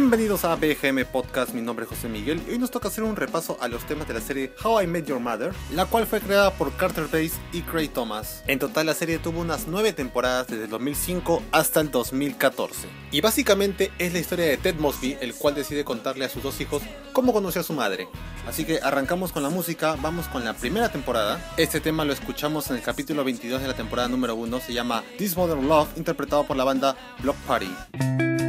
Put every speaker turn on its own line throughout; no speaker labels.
Bienvenidos a BGM Podcast, mi nombre es José Miguel y hoy nos toca hacer un repaso a los temas de la serie How I Met Your Mother, la cual fue creada por Carter Bass y Craig Thomas. En total la serie tuvo unas 9 temporadas desde el 2005 hasta el 2014. Y básicamente es la historia de Ted Mosby, el cual decide contarle a sus dos hijos cómo conoció a su madre. Así que arrancamos con la música, vamos con la primera temporada. Este tema lo escuchamos en el capítulo 22 de la temporada número 1, se llama This Modern Love, interpretado por la banda Block Party.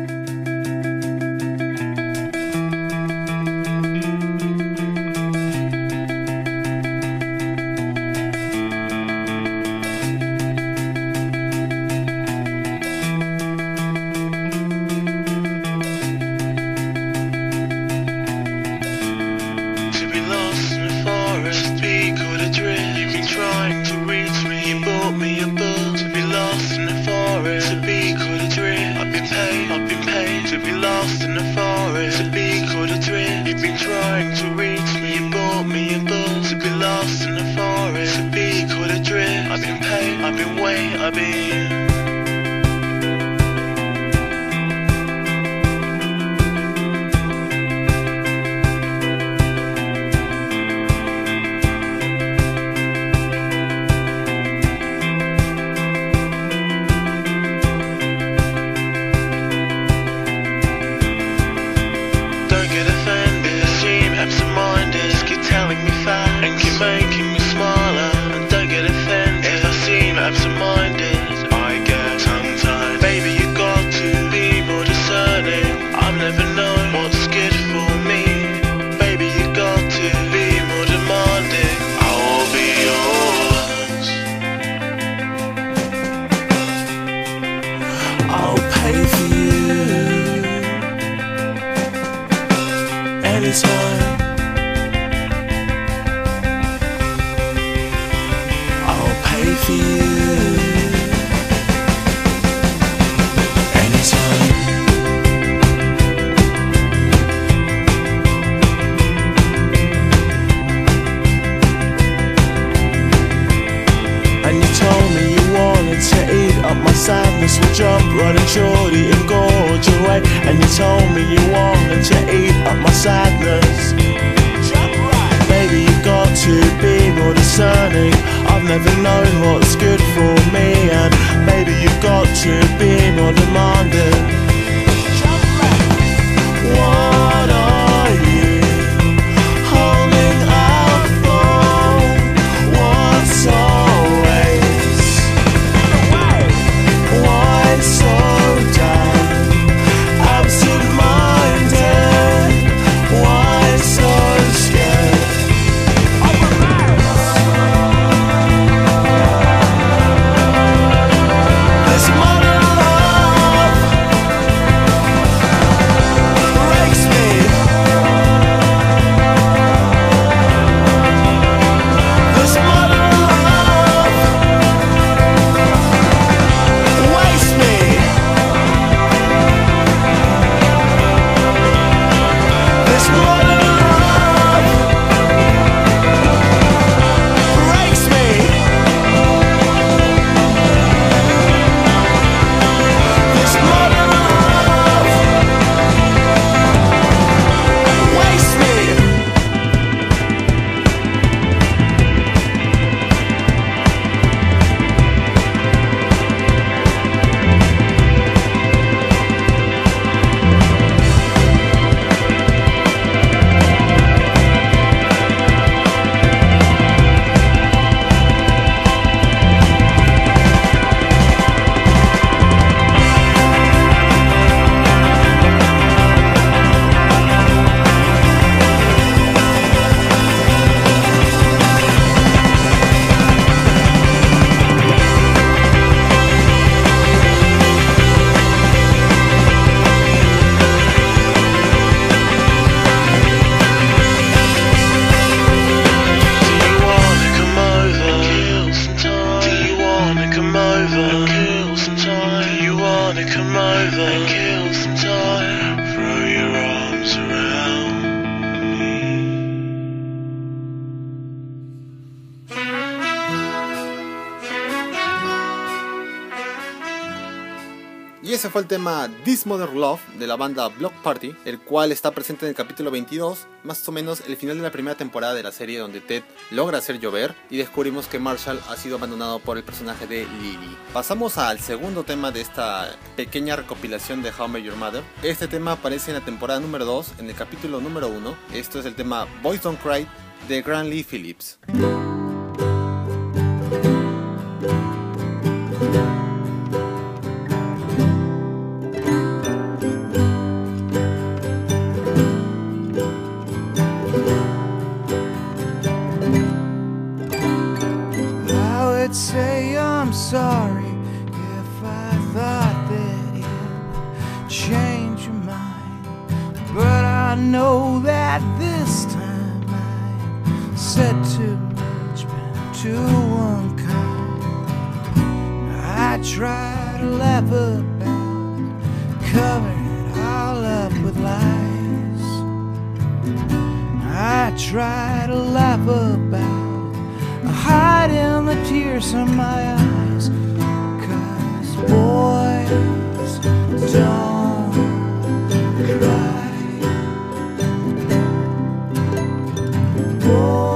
Fue el tema This Mother Love de la banda Block Party, el cual está presente en el capítulo 22, más o menos el final de la primera temporada de la serie donde Ted logra hacer llover y descubrimos que Marshall ha sido abandonado por el personaje de Lily. Pasamos al segundo tema de esta pequeña recopilación de How Met Your Mother. Este tema aparece en la temporada número 2, en el capítulo número 1. Esto es el tema Boys Don't Cry de Grant Lee Phillips.
Would say I'm sorry if I thought that would change your mind. But I know that this time I said too much, been too unkind. I try to laugh about cover it all up with lies. I try to laugh about hiding the tears from my eyes. Cause boys don't cry. Boys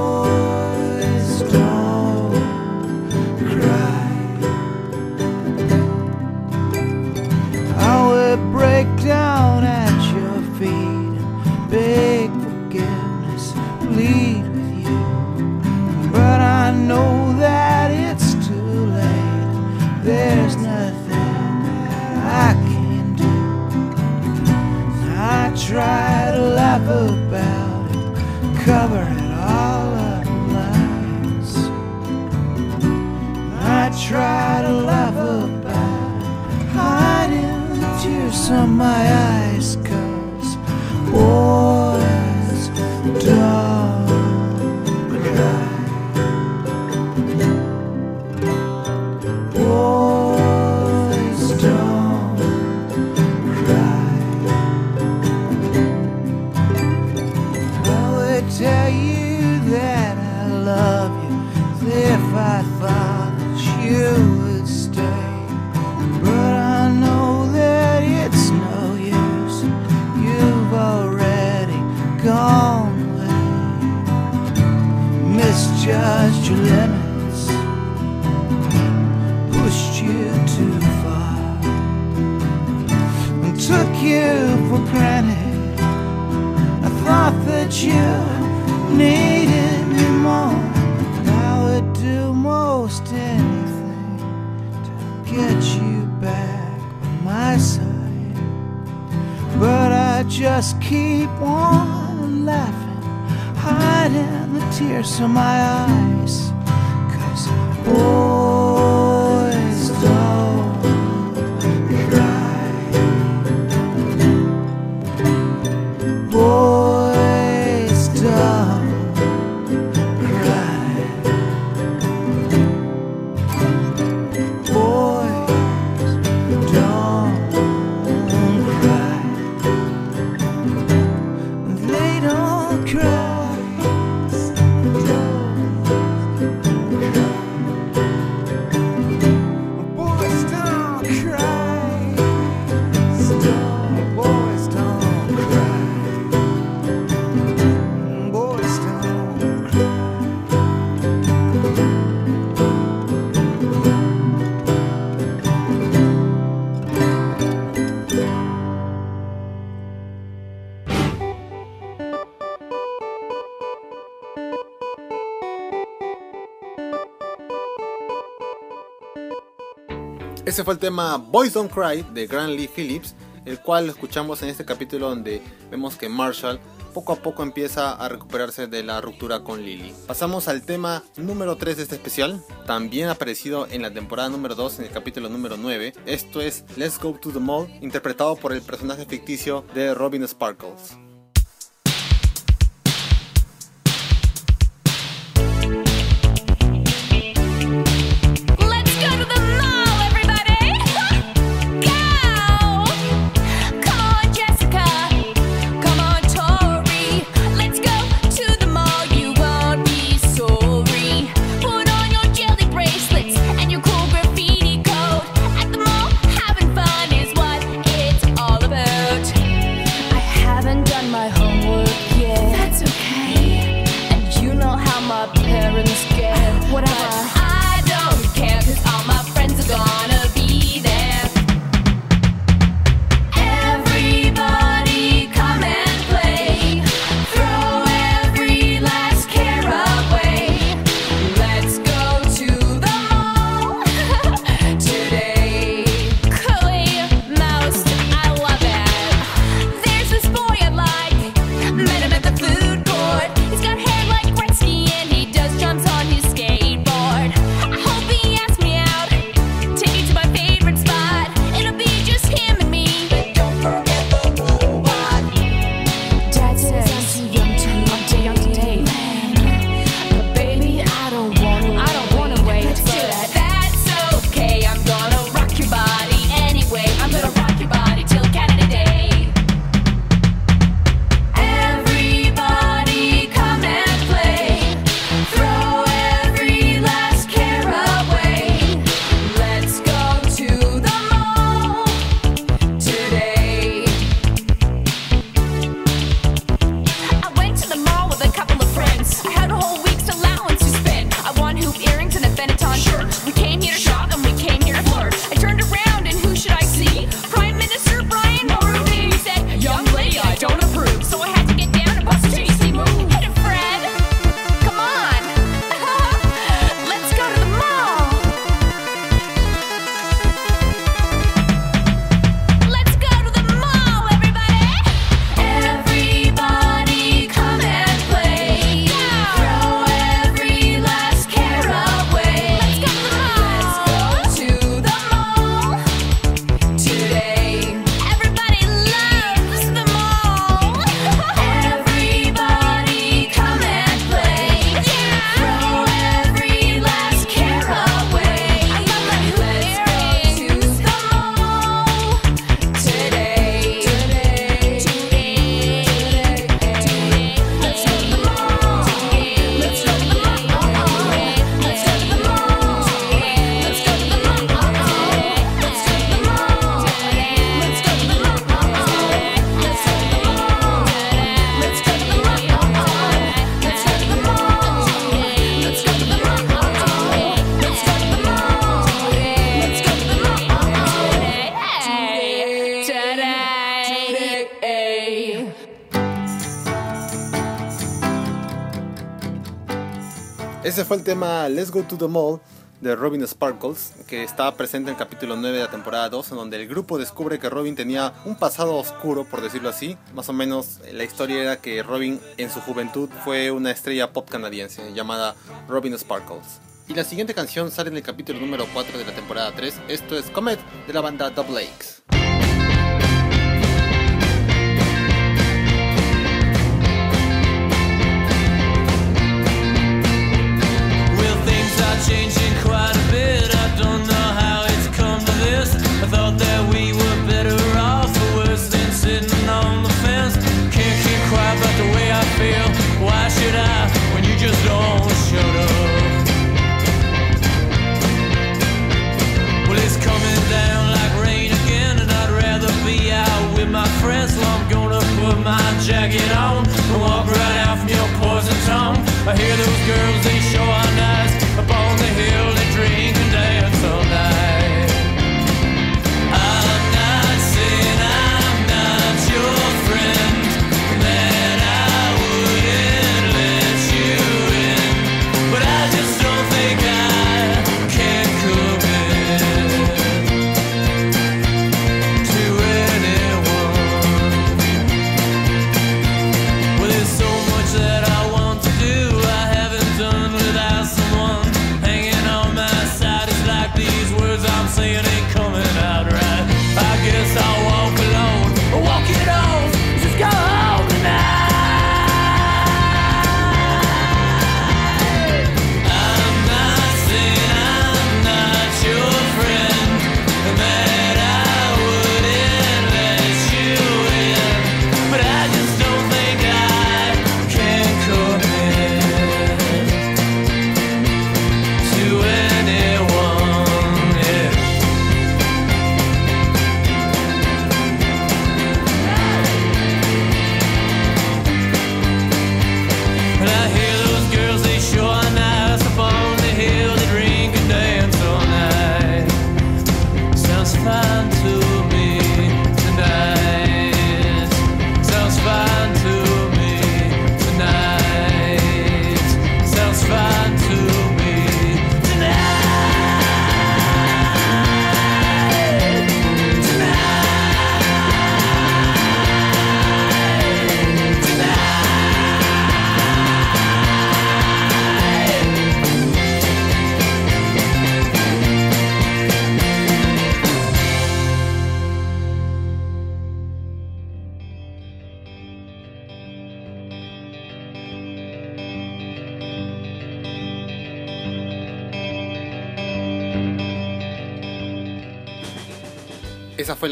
Ese fue el tema Boys Don't Cry de Grant Lee Phillips, el cual escuchamos en este capítulo donde vemos que Marshall poco a poco empieza a recuperarse de la ruptura con Lily. Pasamos al tema número 3 de este especial, también aparecido en la temporada número 2 en el capítulo número 9. Esto es Let's Go to the Mall, interpretado por el personaje ficticio de Robin Sparkles. El tema Let's Go to the Mall de Robin Sparkles, que estaba presente en el capítulo 9 de la temporada 2, en donde el grupo descubre que Robin tenía un pasado oscuro, por decirlo así. Más o menos la historia era que Robin en su juventud fue una estrella pop canadiense llamada Robin Sparkles. Y la siguiente canción sale en el capítulo número 4 de la temporada 3, esto es Comet de la banda Double Lakes.
Jacket on and walk right out from your poison tongue. I hear those girls,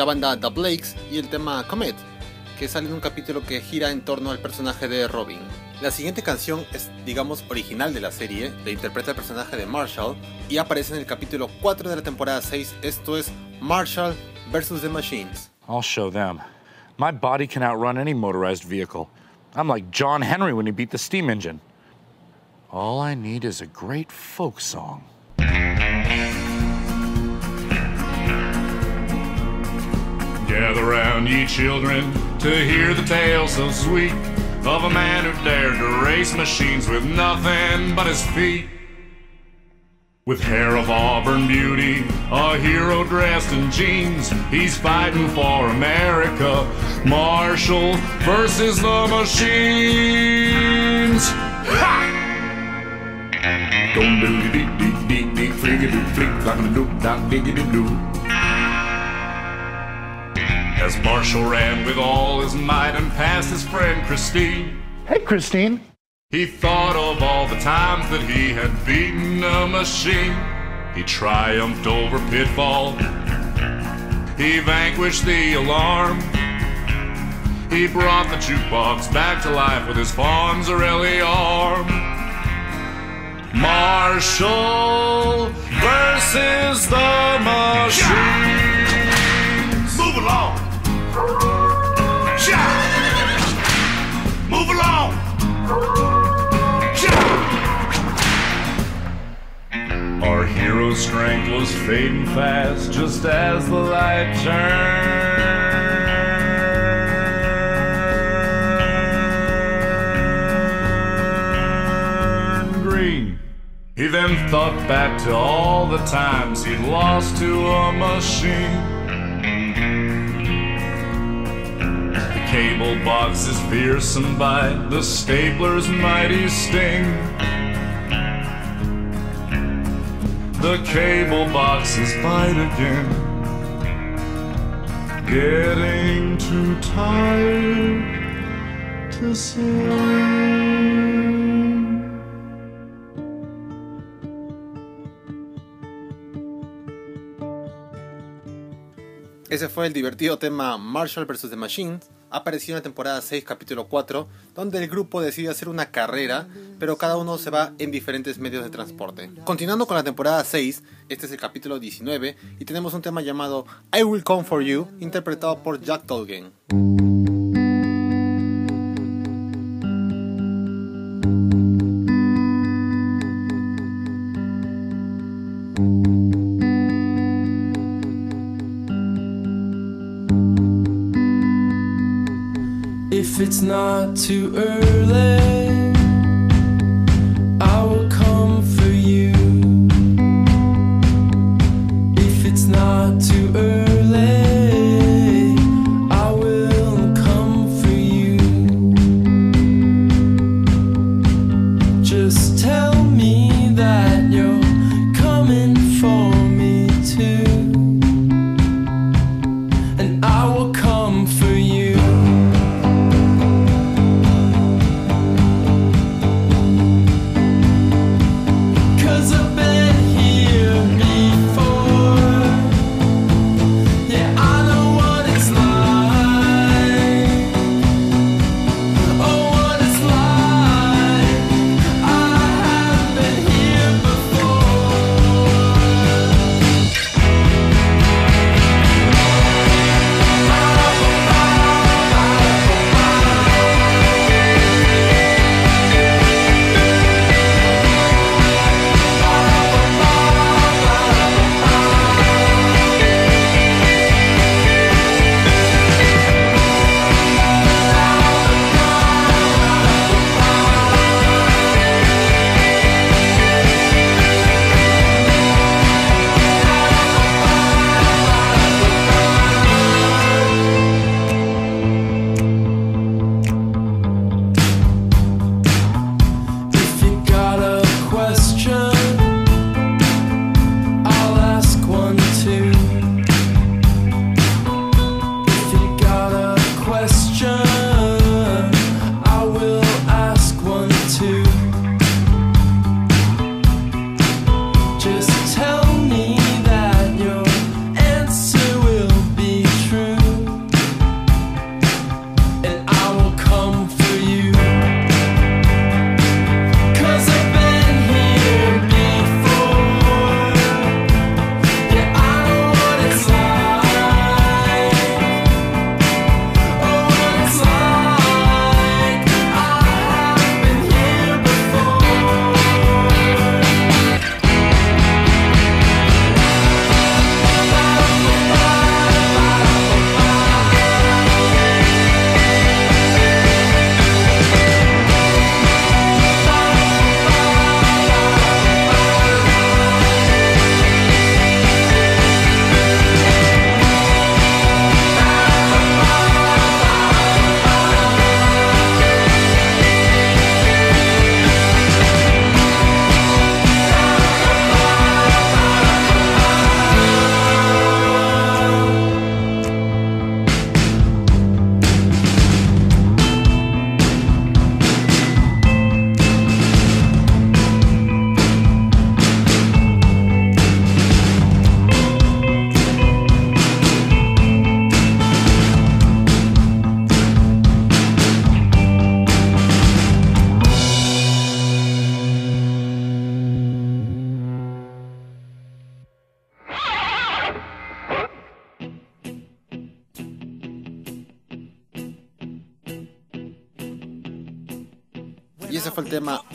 la banda The Blakes y el tema Comet, que sale en un capítulo que gira en torno al personaje de Robin. La siguiente canción es, digamos, original de la serie, la interpreta el personaje de Marshall y aparece en el capítulo 4 de la temporada 6, esto es Marshall vs. The Machines.
I'll show them. My body can outrun any motorized vehicle. I'm like John Henry when he beat the steam engine. All I need is a great folk song.
Gather round, ye children, to hear the tale so sweet of a man who dared to race machines with nothing but his feet. With hair of auburn beauty, a hero dressed in jeans, he's fighting for America. Marshall versus the machines. Ha! Dum doo dee dee dee dee flick doo flick like a doo dock diggy doo doo. As Marshall ran with all his might and passed his friend Christine,
Hey, Christine.
he thought of all the times that he had beaten a machine. He triumphed over pitfall. He vanquished the alarm. He brought the jukebox back to life with his Fonzarelli arm. Marshall versus the machines. Move along. Move along. Our hero's strength was fading fast just as the light turned green. He then thought back to all the times he'd lost to a machine. Cable box is fearsome bite, the stapler's mighty sting. The cable boxes bite again. Getting too tired to sing.
Ese fue el divertido tema Marshall vs. The Machines. Apareció en la temporada 6, capítulo 4, donde el grupo decide hacer una carrera, pero cada uno se va en diferentes medios de transporte. Continuando con la temporada 6, este es el capítulo 19, y tenemos un tema llamado I Will Come For You, interpretado por Jack Tolkien.
Not too early,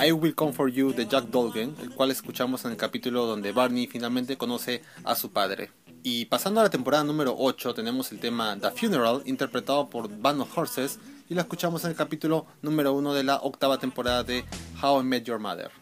I Will Come For You de Jack Dolgen, el cual escuchamos en el capítulo donde Barney finalmente conoce a su padre. Y pasando a la temporada número 8 tenemos el tema The Funeral interpretado por Band of Horses y lo escuchamos en el capítulo número 1 de la octava temporada de How I Met Your Mother.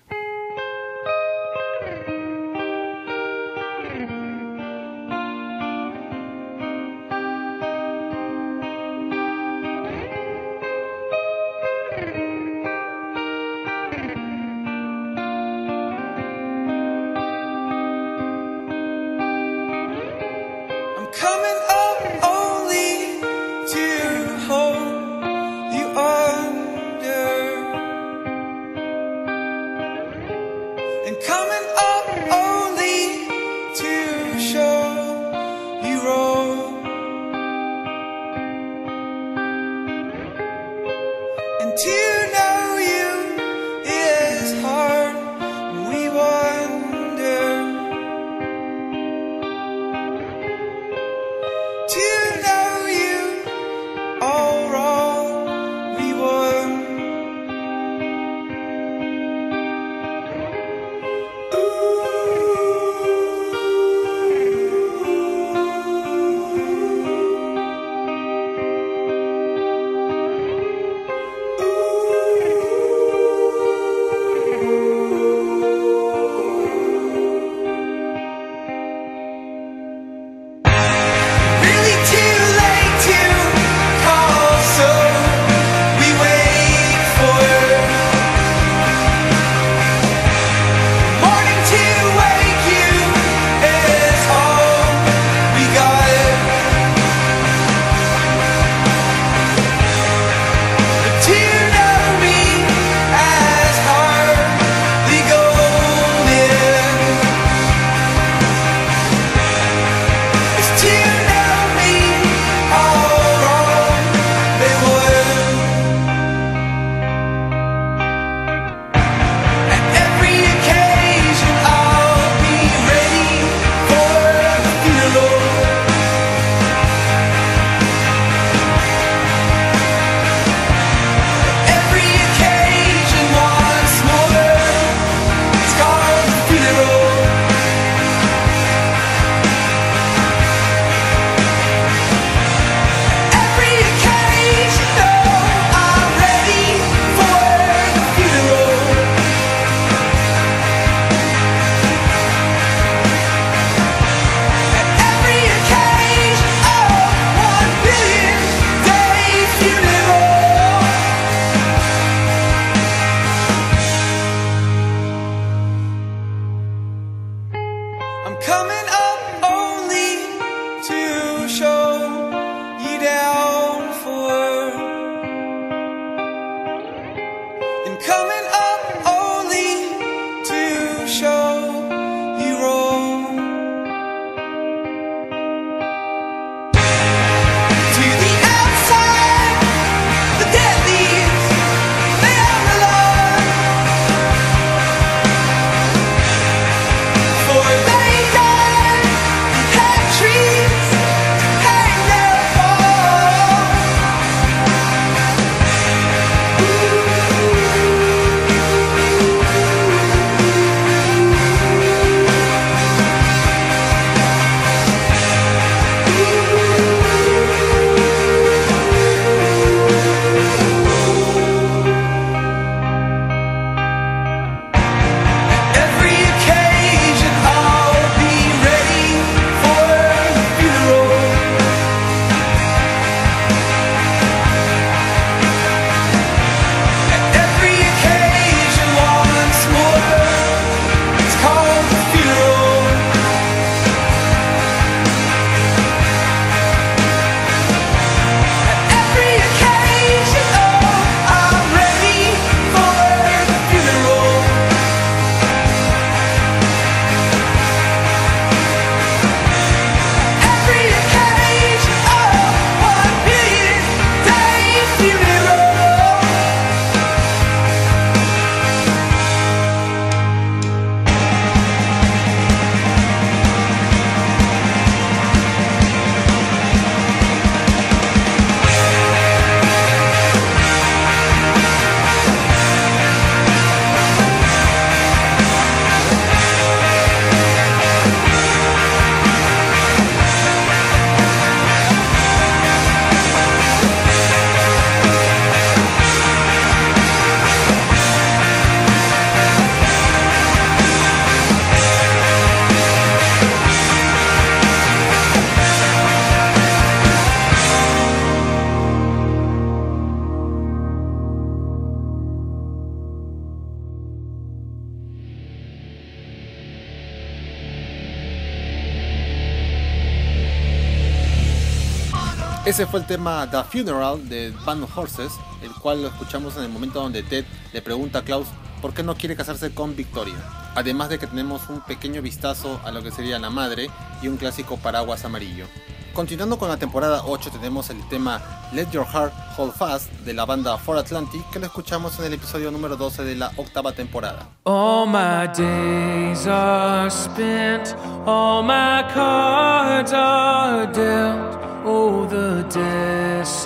Ese fue el tema The Funeral de Band of Horses, el cual lo escuchamos en el momento donde Ted le pregunta a Klaus por qué no quiere casarse con Victoria. Además de que tenemos un pequeño vistazo a lo que sería la madre y un clásico paraguas amarillo. Continuando con la temporada 8 tenemos el tema Let Your Heart Hold Fast de la banda For Atlantic que lo escuchamos en el episodio número 12 de la octava temporada.
All my days are spent, all my cards are dealt. Oh, the desolation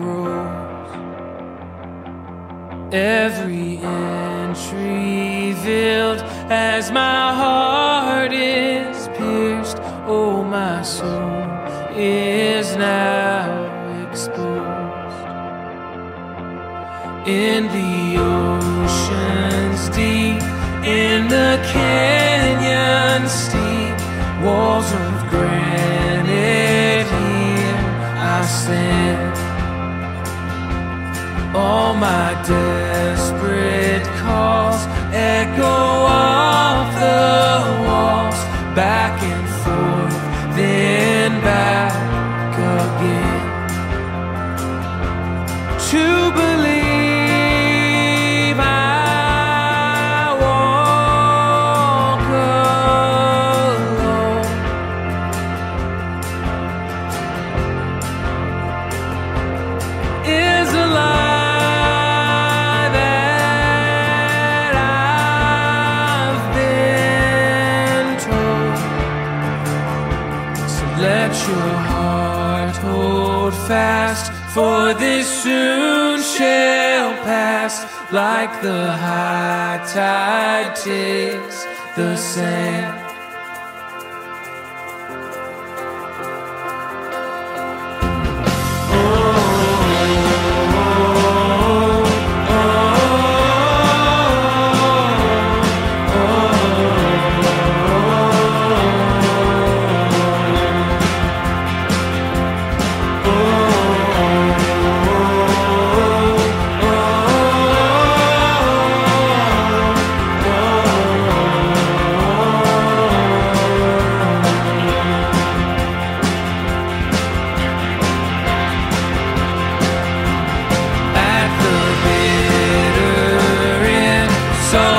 grows. Every inch revealed as my heart is pierced. Oh, my soul is now exposed. In the oceans deep, in the canyon steep, walls of granite here I stand. All my desperate like the high tide takes the sand.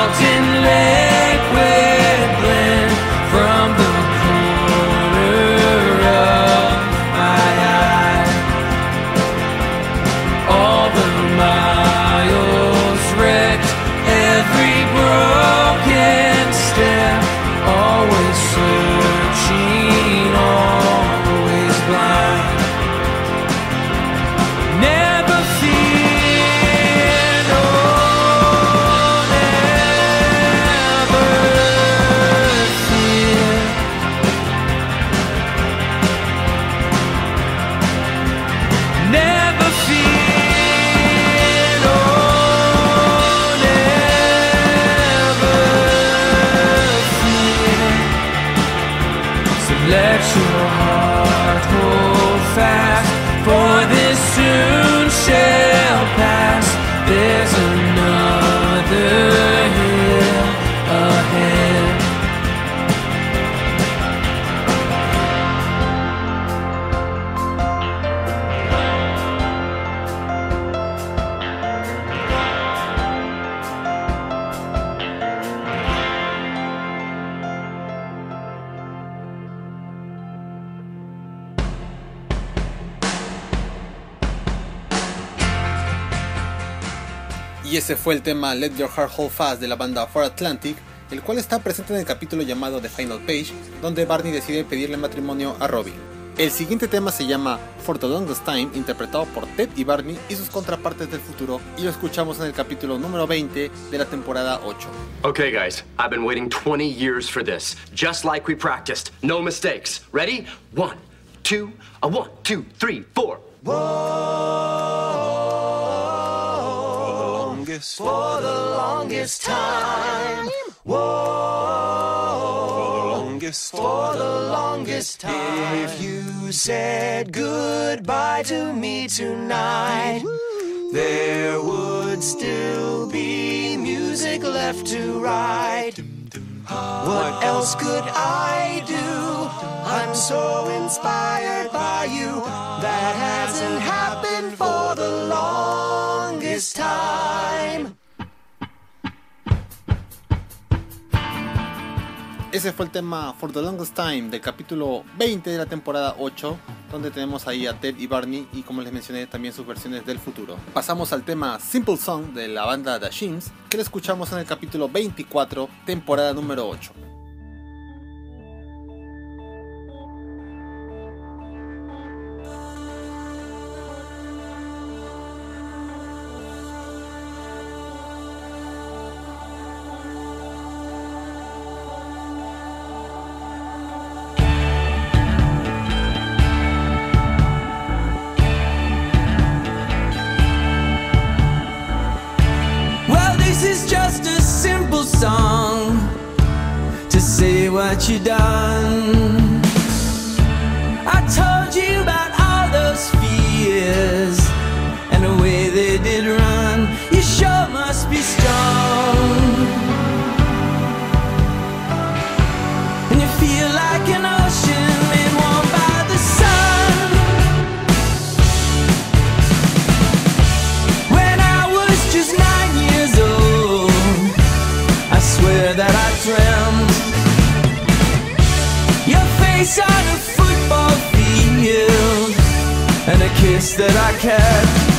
mountain fue el tema Let Your Heart Hold Fast de la banda For Atlantic, el cual está presente en el capítulo llamado The Final Page, donde Barney decide pedirle matrimonio a Robin. El siguiente tema se llama For the Longest Time, interpretado por Ted y Barney y sus contrapartes del futuro, y lo escuchamos en el capítulo número 20 de la temporada 8.
Okay, guys, I've been waiting 20 years for this, just like we practiced. No mistakes. Ready? One, two, a one, two, three, four.
longest, for the longest time. Whoa, for the longest, for the longest time. If you said goodbye to me tonight, there would still be music left to write. What else could I do?
I'm so inspired by you. That hasn't happened.
Ese fue el tema For the Longest Time del capítulo 20 de la temporada 8, donde tenemos ahí a Ted y Barney y como les mencioné también sus versiones del futuro. Pasamos al tema Simple Song de la banda The Shims, que lo escuchamos en el capítulo 24, temporada número 8.
what you done. least that I can.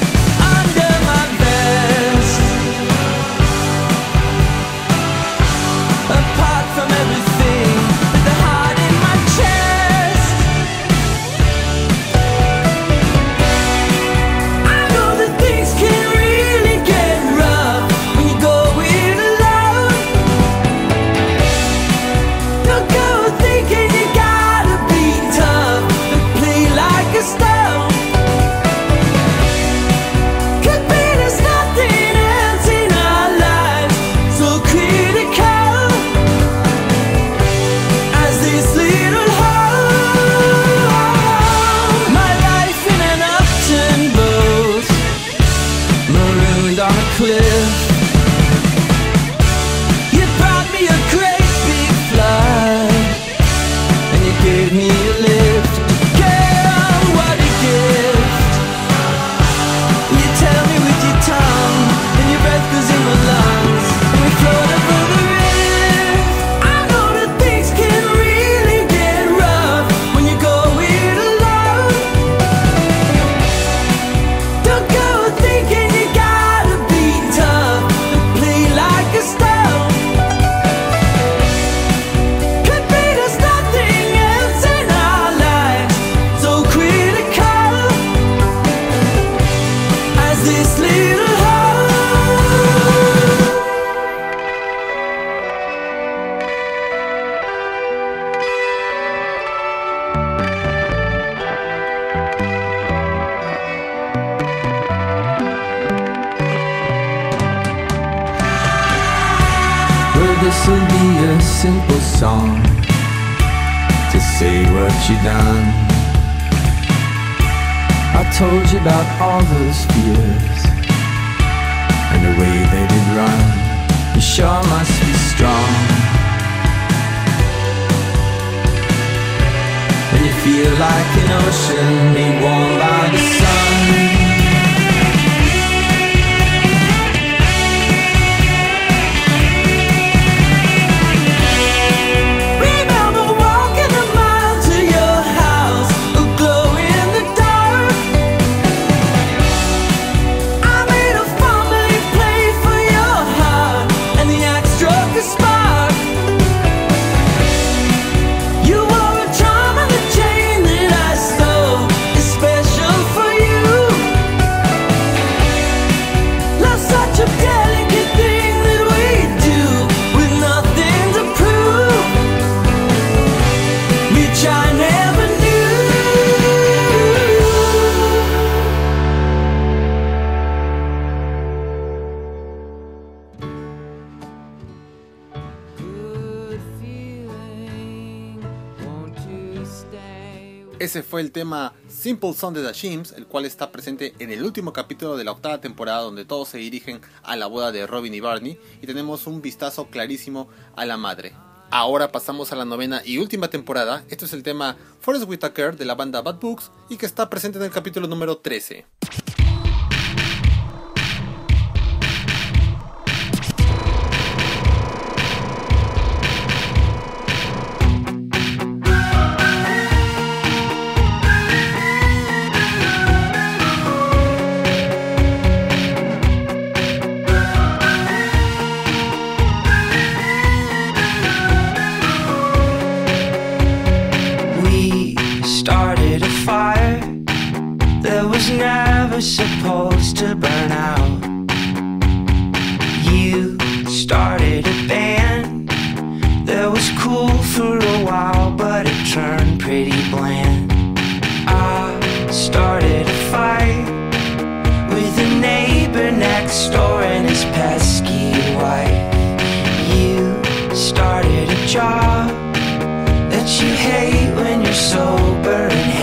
el tema Simple Song de The Shims, el cual está presente en el último capítulo de la octava temporada donde todos se dirigen a la boda de Robin y Barney y tenemos un vistazo clarísimo a la madre. Ahora pasamos a la novena y última temporada, esto es el tema Forest Whitaker de la banda Bad Books y que está presente en el capítulo número 13.
Fire that was never supposed to burn out. You started a band that was cool for a while, but it turned pretty bland. I started a fight with a neighbor next door and his pesky wife. You started a job that you hate when you're sober and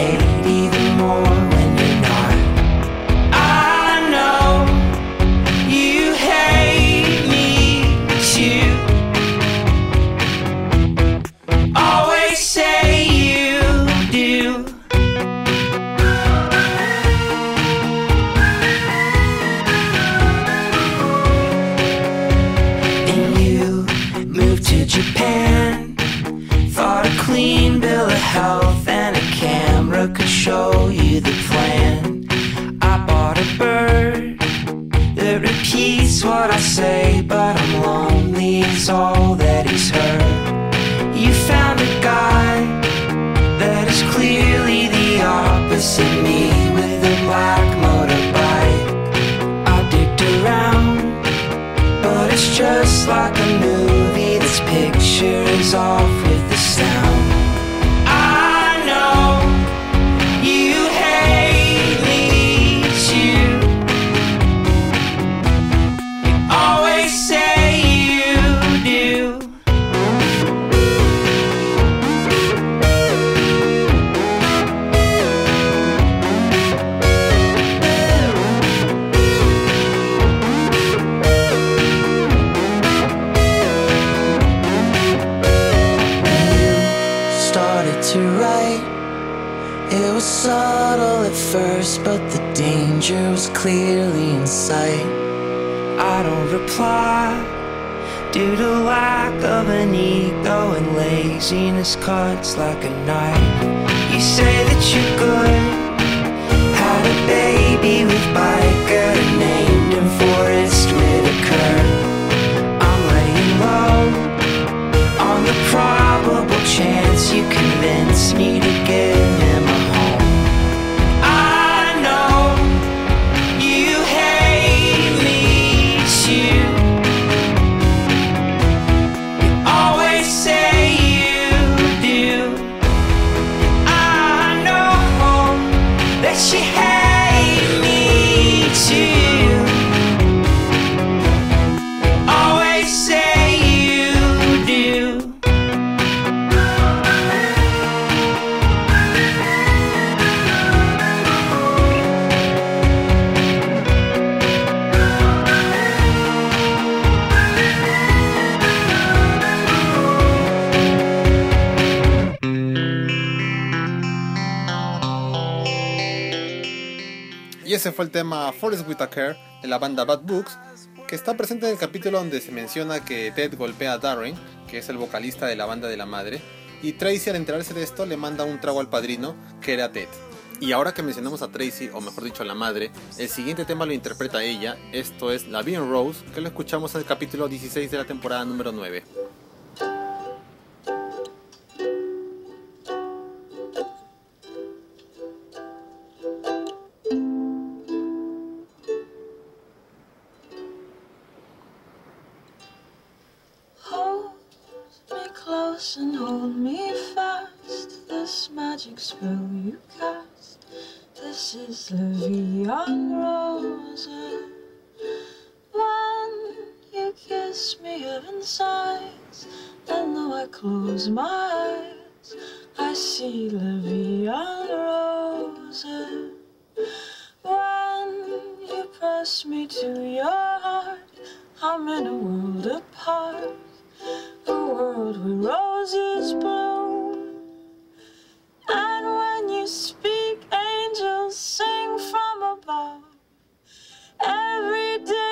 ese fue el tema Forrest Whitaker de la banda Bad Books, que está presente en el capítulo donde se menciona que Ted golpea a Darren, que es el vocalista de la banda de la madre, y Tracy al enterarse de esto le manda un trago al padrino, que era Ted. Y ahora que mencionamos a Tracy, o mejor dicho a la madre, el siguiente tema lo interpreta ella, esto es La Bien Rose, que lo escuchamos en el capítulo 16 de la temporada número 9.
Hold me fast. This magic spell you cast. This is Vie en Rose. When you kiss me, heaven sighs. And though I close my eyes, I see Vie en Rose. When you press me to your heart, I'm in a world apart, a world where roses bloom. And when you speak, angels sing from above every
day.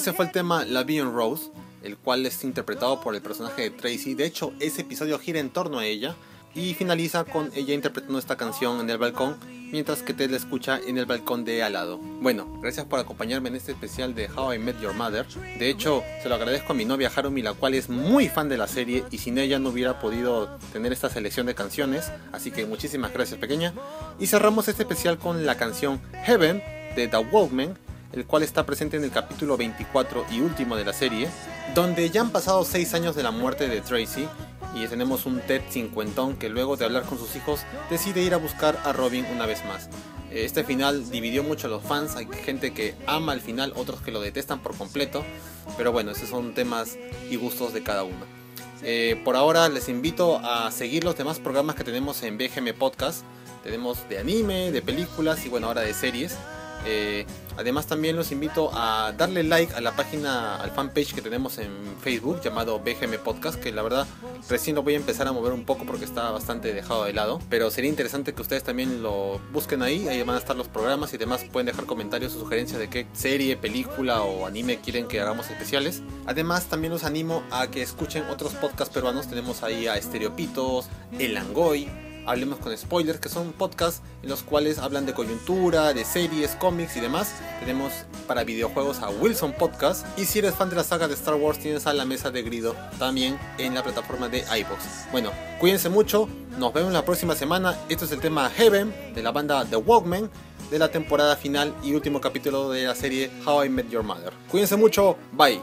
Ese fue el tema La en Rose, el cual es interpretado por el personaje de Tracy. De hecho, ese episodio gira en torno a ella y finaliza con ella interpretando esta canción en el balcón, mientras que Ted la escucha en el balcón de al lado. Bueno, gracias por acompañarme en este especial de How I Met Your Mother. De hecho, se lo agradezco a mi novia Harumi, la cual es muy fan de la serie y sin ella no hubiera podido tener esta selección de canciones. Así que muchísimas gracias, pequeña. Y cerramos este especial con la canción Heaven de The Walkmen el cual está presente en el capítulo 24 y último de la serie, donde ya han pasado 6 años de la muerte de Tracy y tenemos un Ted cincuentón que luego de hablar con sus hijos decide ir a buscar a Robin una vez más. Este final dividió mucho a los fans, hay gente que ama el final, otros que lo detestan por completo, pero bueno, esos son temas y gustos de cada uno. Eh, por ahora les invito a seguir los demás programas que tenemos en BGM Podcast. Tenemos de anime, de películas y bueno, ahora de series. Eh, además también los invito a darle like a la página, al fanpage que tenemos en Facebook llamado BGM Podcast, que la verdad recién lo voy a empezar a mover un poco porque está bastante dejado de lado, pero sería interesante que ustedes también lo busquen ahí, ahí van a estar los programas y demás pueden dejar comentarios o sugerencias de qué serie, película o anime quieren que hagamos especiales. Además también los animo a que escuchen otros podcasts peruanos, tenemos ahí a Estereopitos, El Angoy, Hablemos con Spoilers, que son podcasts en los cuales hablan de coyuntura, de series, cómics y demás. Tenemos para videojuegos a Wilson Podcast. Y si eres fan de la saga de Star Wars, tienes a la mesa de Grido también en la plataforma de iBox. Bueno, cuídense mucho. Nos vemos la próxima semana. Esto es el tema Heaven de la banda The Walkmen de la temporada final y último capítulo de la serie How I Met Your Mother. Cuídense mucho. Bye.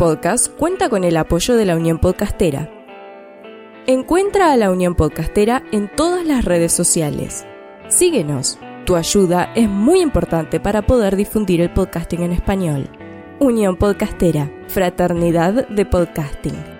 Podcast cuenta con el apoyo de la Unión Podcastera. Encuentra a la Unión Podcastera en todas las redes sociales. Síguenos. Tu ayuda es muy importante para poder difundir el podcasting en español. Unión Podcastera, Fraternidad de Podcasting.